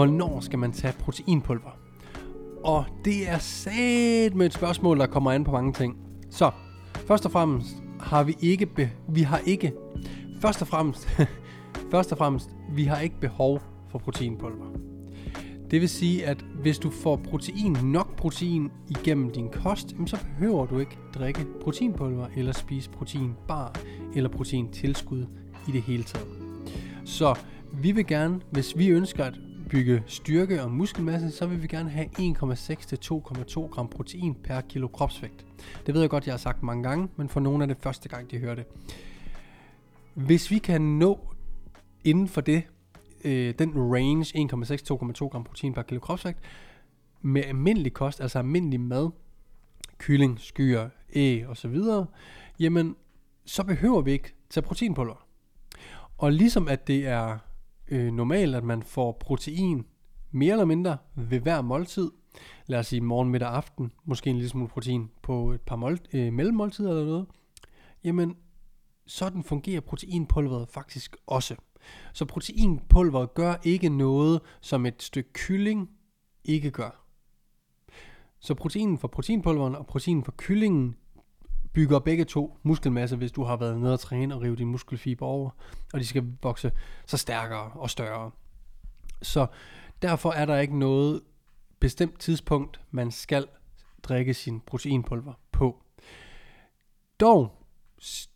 Hvornår skal man tage proteinpulver? Og det er sat med et spørgsmål, der kommer an på mange ting. Så, først og fremmest har vi ikke, be- vi har ikke, først og fremmest, først og fremmest, vi har ikke behov for proteinpulver. Det vil sige, at hvis du får protein, nok protein igennem din kost, så behøver du ikke drikke proteinpulver eller spise proteinbar eller proteintilskud i det hele taget. Så vi vil gerne, hvis vi ønsker at bygge styrke og muskelmasse, så vil vi gerne have 1,6 til 2,2 gram protein per kilo kropsvægt. Det ved jeg godt, jeg har sagt mange gange, men for nogle er det første gang, de hører det. Hvis vi kan nå inden for det, øh, den range 1,6-2,2 gram protein per kilo kropsvægt, med almindelig kost, altså almindelig mad, kylling, skyer, æg osv., jamen, så behøver vi ikke tage proteinpulver. Og ligesom at det er øh, normalt, at man får protein mere eller mindre ved hver måltid. Lad os sige morgen, middag, aften. Måske en lille smule protein på et par mål, øh, mellemmåltider eller noget. Jamen, sådan fungerer proteinpulveret faktisk også. Så proteinpulveret gør ikke noget, som et stykke kylling ikke gør. Så proteinen fra proteinpulveren og proteinen fra kyllingen bygger begge to muskelmasse, hvis du har været nede og træne og rive dine muskelfiber over, og de skal vokse så stærkere og større. Så derfor er der ikke noget bestemt tidspunkt, man skal drikke sin proteinpulver på. Dog,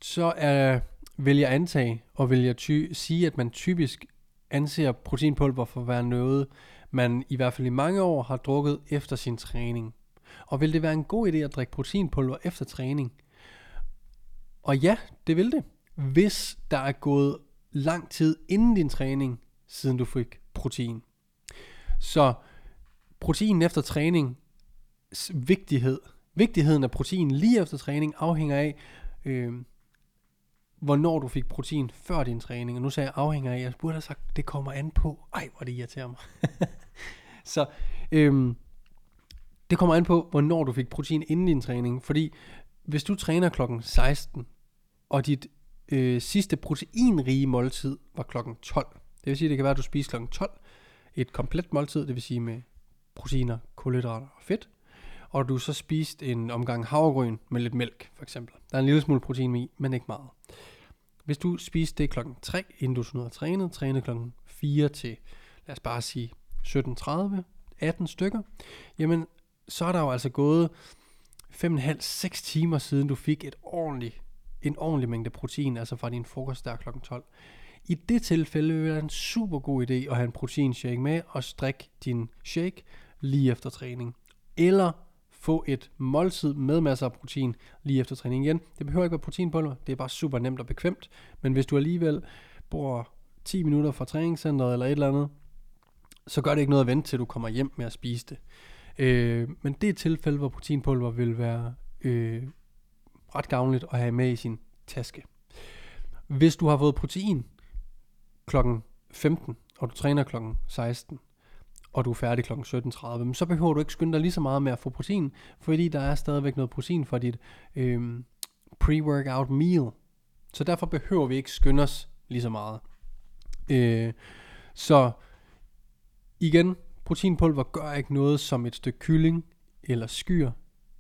så er, vil jeg antage, og vil jeg ty- sige, at man typisk anser proteinpulver for at være noget, man i hvert fald i mange år har drukket efter sin træning. Og vil det være en god idé at drikke proteinpulver efter træning? Og ja, det vil det. Hvis der er gået lang tid inden din træning, siden du fik protein. Så protein efter træning, vigtighed, vigtigheden af protein lige efter træning afhænger af, øh, hvornår du fik protein før din træning. Og nu sagde jeg afhænger af, jeg burde have sagt, det kommer an på. Ej, hvor det irriterer mig. så øh, det kommer an på, hvornår du fik protein inden din træning. Fordi hvis du træner klokken 16, og dit øh, sidste proteinrige måltid var klokken 12. Det vil sige, det kan være, at du spiser klokken 12 et komplet måltid, det vil sige med proteiner, kulhydrater og fedt. Og du så spist en omgang havregryn med lidt mælk, for eksempel. Der er en lille smule protein i, men ikke meget. Hvis du spiser det klokken 3, inden du sådan trænet, trænet klokken 4 til, lad os bare sige, 17.30, 18 stykker, jamen, så er der jo altså gået 5,5-6 timer siden du fik et ordentligt en ordentlig mængde protein, altså fra din frokost der kl. 12. I det tilfælde vil det være en super god idé at have en proteinshake med og strikke din shake lige efter træning. Eller få et måltid med masser af protein lige efter træning igen. Det behøver ikke være proteinpulver, det er bare super nemt og bekvemt. Men hvis du alligevel bor 10 minutter fra træningscenteret eller et eller andet, så gør det ikke noget at vente til du kommer hjem med at spise det. Øh, men det er et tilfælde, hvor proteinpulver vil være øh, ret gavnligt at have med i sin taske. Hvis du har fået protein klokken 15, og du træner klokken 16, og du er færdig klokken 17.30, så behøver du ikke skynde dig lige så meget med at få protein, fordi der er stadigvæk noget protein for dit øh, pre-workout meal. Så derfor behøver vi ikke skynde os lige så meget. Øh, så igen, proteinpulver gør ikke noget som et stykke kylling eller skyr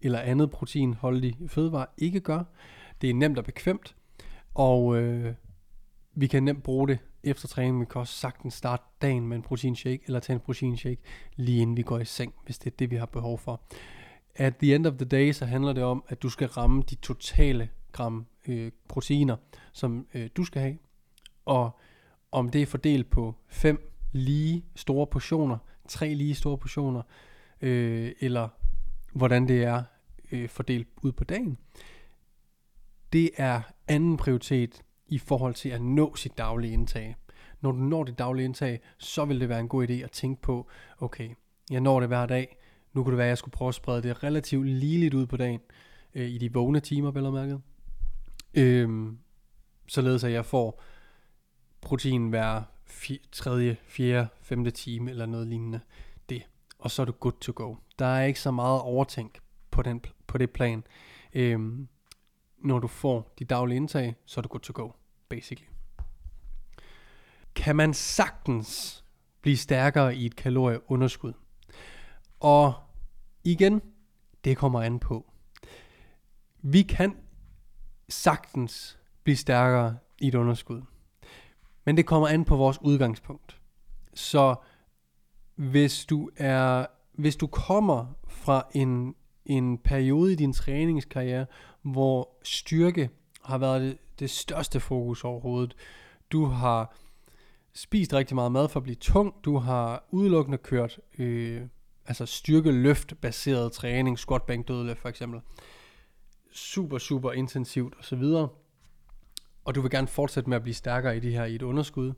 eller andet proteinholdig fødevare ikke gør. Det er nemt og bekvemt, og øh, vi kan nemt bruge det efter træning. Vi kan også sagtens starte dagen med en proteinshake, eller tage en proteinshake lige inden vi går i seng, hvis det er det, vi har behov for. at the end of the day, så handler det om, at du skal ramme de totale gram øh, proteiner, som øh, du skal have. Og om det er fordelt på fem lige store portioner, tre lige store portioner, øh, eller hvordan det er øh, fordelt ud på dagen, det er anden prioritet i forhold til at nå sit daglige indtag. Når du når dit daglige indtag, så vil det være en god idé at tænke på, okay, jeg når det hver dag, nu kunne det være, at jeg skulle prøve at sprede det relativt ligeligt ud på dagen, øh, i de vågne timer, vel mærket. Øh, således at jeg får protein hver f- tredje, fjerde, femte time eller noget lignende. Det. Og så er du good to go. Der er ikke så meget overtænk på, den, på det plan. Øhm, når du får de daglige indtag, så er du good to go, basically. Kan man sagtens blive stærkere i et kalorieunderskud? Og igen, det kommer an på. Vi kan sagtens blive stærkere i et underskud. Men det kommer an på vores udgangspunkt. Så hvis du er hvis du kommer fra en en periode i din træningskarriere, hvor styrke har været det, det største fokus overhovedet. Du har spist rigtig meget mad for at blive tung. Du har udelukkende kørt øh, altså styrkeløft baseret træning, squat, bank, dødløft for eksempel. Super, super intensivt osv. Og du vil gerne fortsætte med at blive stærkere i det her i et underskud.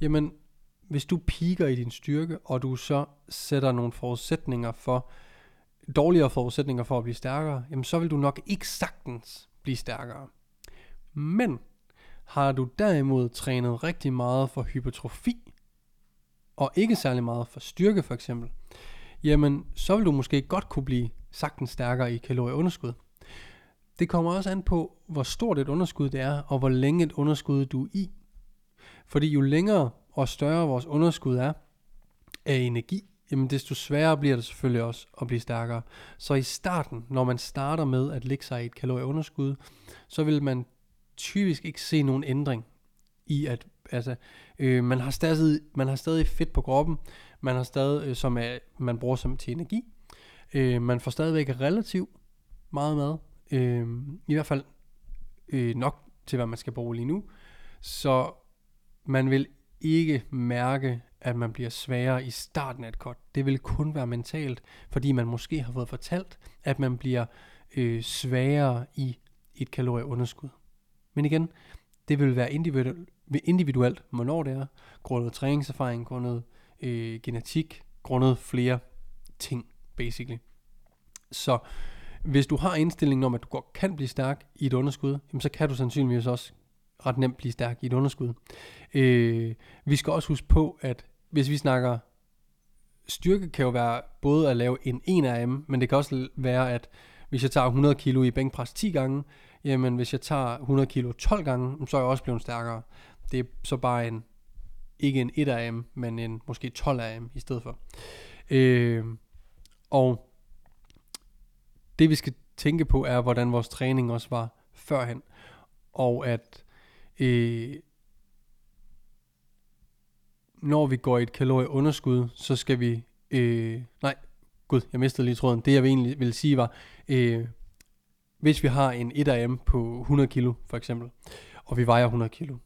Jamen, hvis du piker i din styrke, og du så sætter nogle forudsætninger for, dårligere forudsætninger for at blive stærkere, jamen så vil du nok ikke sagtens blive stærkere. Men har du derimod trænet rigtig meget for hypertrofi, og ikke særlig meget for styrke for eksempel, jamen så vil du måske godt kunne blive sagtens stærkere i kalorieunderskud. Det kommer også an på, hvor stort et underskud det er, og hvor længe et underskud du er i. Fordi jo længere og større vores underskud er af energi, jamen desto sværere bliver det selvfølgelig også at blive stærkere. Så i starten, når man starter med at lægge sig i et kalorieunderskud, så vil man typisk ikke se nogen ændring i at altså øh, man har stadig man har stadig fedt på kroppen, man har stadig øh, som er, man bruger som til energi. Øh, man får stadigvæk relativt meget mad, øh, i hvert fald øh, nok til hvad man skal bruge lige nu. Så man vil ikke mærke at man bliver sværere i starten af et cut. Det vil kun være mentalt, fordi man måske har fået fortalt, at man bliver øh, sværere i et kalorieunderskud. Men igen, det vil være individuelt, individuelt hvornår det er, grundet træningserfaring, grundet øh, genetik, grundet flere ting, basically. Så hvis du har indstillingen om, at du godt kan blive stærk i et underskud, jamen så kan du sandsynligvis også ret nemt blive stærk i et underskud. Øh, vi skal også huske på, at hvis vi snakker styrke kan jo være både at lave en 1 RM, men det kan også være, at hvis jeg tager 100 kilo i bænkpres 10 gange, jamen hvis jeg tager 100 kilo 12 gange, så er jeg også blevet stærkere. Det er så bare en, ikke en 1 RM, men en måske 12 RM i stedet for. Øh, og det vi skal tænke på er, hvordan vores træning også var førhen. Og at øh, når vi går i et kalorieunderskud, så skal vi... Øh, nej, gud, jeg mistede lige tråden. Det jeg egentlig ville sige var, øh, hvis vi har en 1RM på 100 kilo for eksempel, og vi vejer 100 kilo.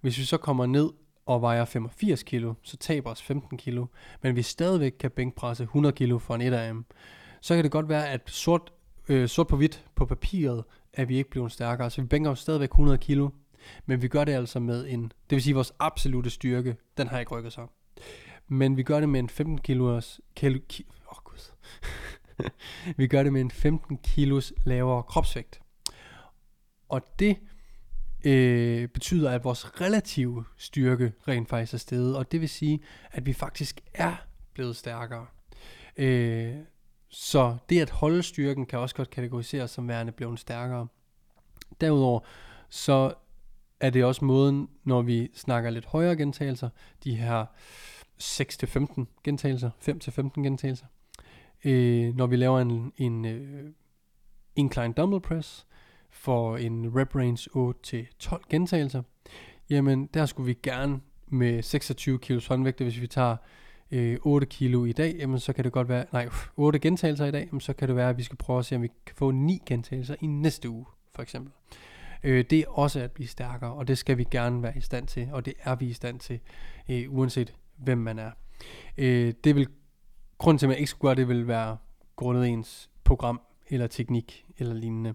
Hvis vi så kommer ned og vejer 85 kilo, så taber os 15 kilo, men vi stadigvæk kan bænkpresse 100 kilo for en 1RM, så kan det godt være, at sort, øh, sort på hvidt på papiret, at vi ikke bliver stærkere. Så vi bænker jo stadigvæk 100 kilo, men vi gør det altså med en, det vil sige vores absolute styrke, den har ikke rykket sig. Men vi gør det med en 15 kilos, kilo, ki, oh gud. vi gør det med en 15 kilos lavere kropsvægt. Og det øh, betyder, at vores relative styrke rent faktisk er steget, og det vil sige, at vi faktisk er blevet stærkere. Øh, så det at holde styrken kan også godt kategoriseres som værende blevet stærkere. Derudover så er det også måden, når vi snakker lidt højere gentagelser, de her 6-15 gentagelser, 5-15 gentagelser. Øh, når vi laver en, en øh, incline dumbbell press for en rep range 8-12 gentagelser, jamen der skulle vi gerne med 26 kg håndvægte, hvis vi tager øh, 8 kilo i dag, jamen så kan det godt være, nej, 8 gentagelser i dag, jamen så kan det være, at vi skal prøve at se, om vi kan få 9 gentagelser i næste uge, for eksempel. Øh, øh, det er også at blive stærkere, og det skal vi gerne være i stand til, og det er vi i stand til, øh, uanset hvem man er. Øh, det vil, grunden til, at man ikke skulle gøre det, vil være grundet ens program, eller teknik, eller lignende.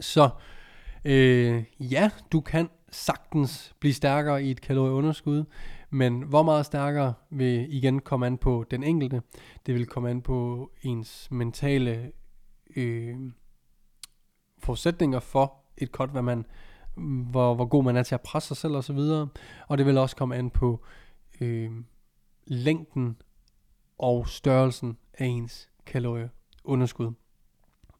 Så øh, ja, du kan sagtens blive stærkere i et kalorieunderskud, men hvor meget stærkere vil igen komme an på den enkelte. Det vil komme an på ens mentale øh, forudsætninger for et cut, hvad man, hvor, hvor god man er til at presse sig selv osv. Og, og det vil også komme an på øh, længden og størrelsen af ens kalorieunderskud.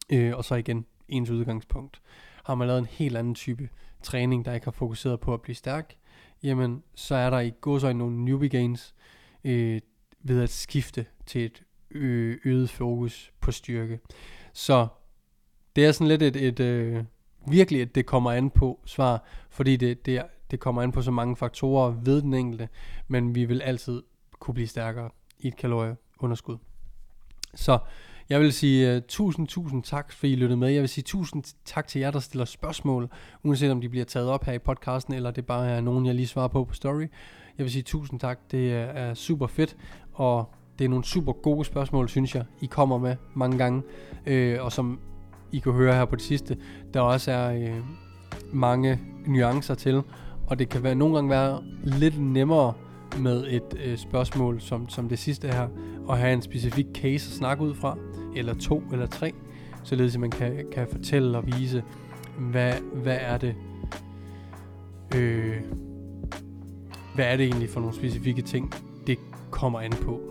Øh, og så igen ens udgangspunkt. Har man lavet en helt anden type træning, der ikke har fokuseret på at blive stærk, jamen så er der i godsøjne nogle newbie gains øh, ved at skifte til et ø- øget fokus på styrke. Så det er sådan lidt et, et øh, virkelig at det kommer an på svar, fordi det, det, det kommer an på så mange faktorer ved den enkelte, men vi vil altid kunne blive stærkere i et kalorieunderskud. Så jeg vil sige uh, tusind, tusind tak, for I lyttede med. Jeg vil sige tusind tak til jer, der stiller spørgsmål, uanset om de bliver taget op her i podcasten, eller det bare er nogen, jeg lige svarer på på story. Jeg vil sige tusind tak. Det er, er super fedt, og det er nogle super gode spørgsmål, synes jeg, I kommer med mange gange. Øh, og som i kunne høre her på det sidste, der også er øh, mange nuancer til, og det kan være nogle gange være lidt nemmere med et øh, spørgsmål som, som det sidste her, og have en specifik case at snakke ud fra, eller to eller tre, således at man kan, kan fortælle og vise, hvad, hvad er det, øh, hvad er det egentlig for nogle specifikke ting, det kommer an på.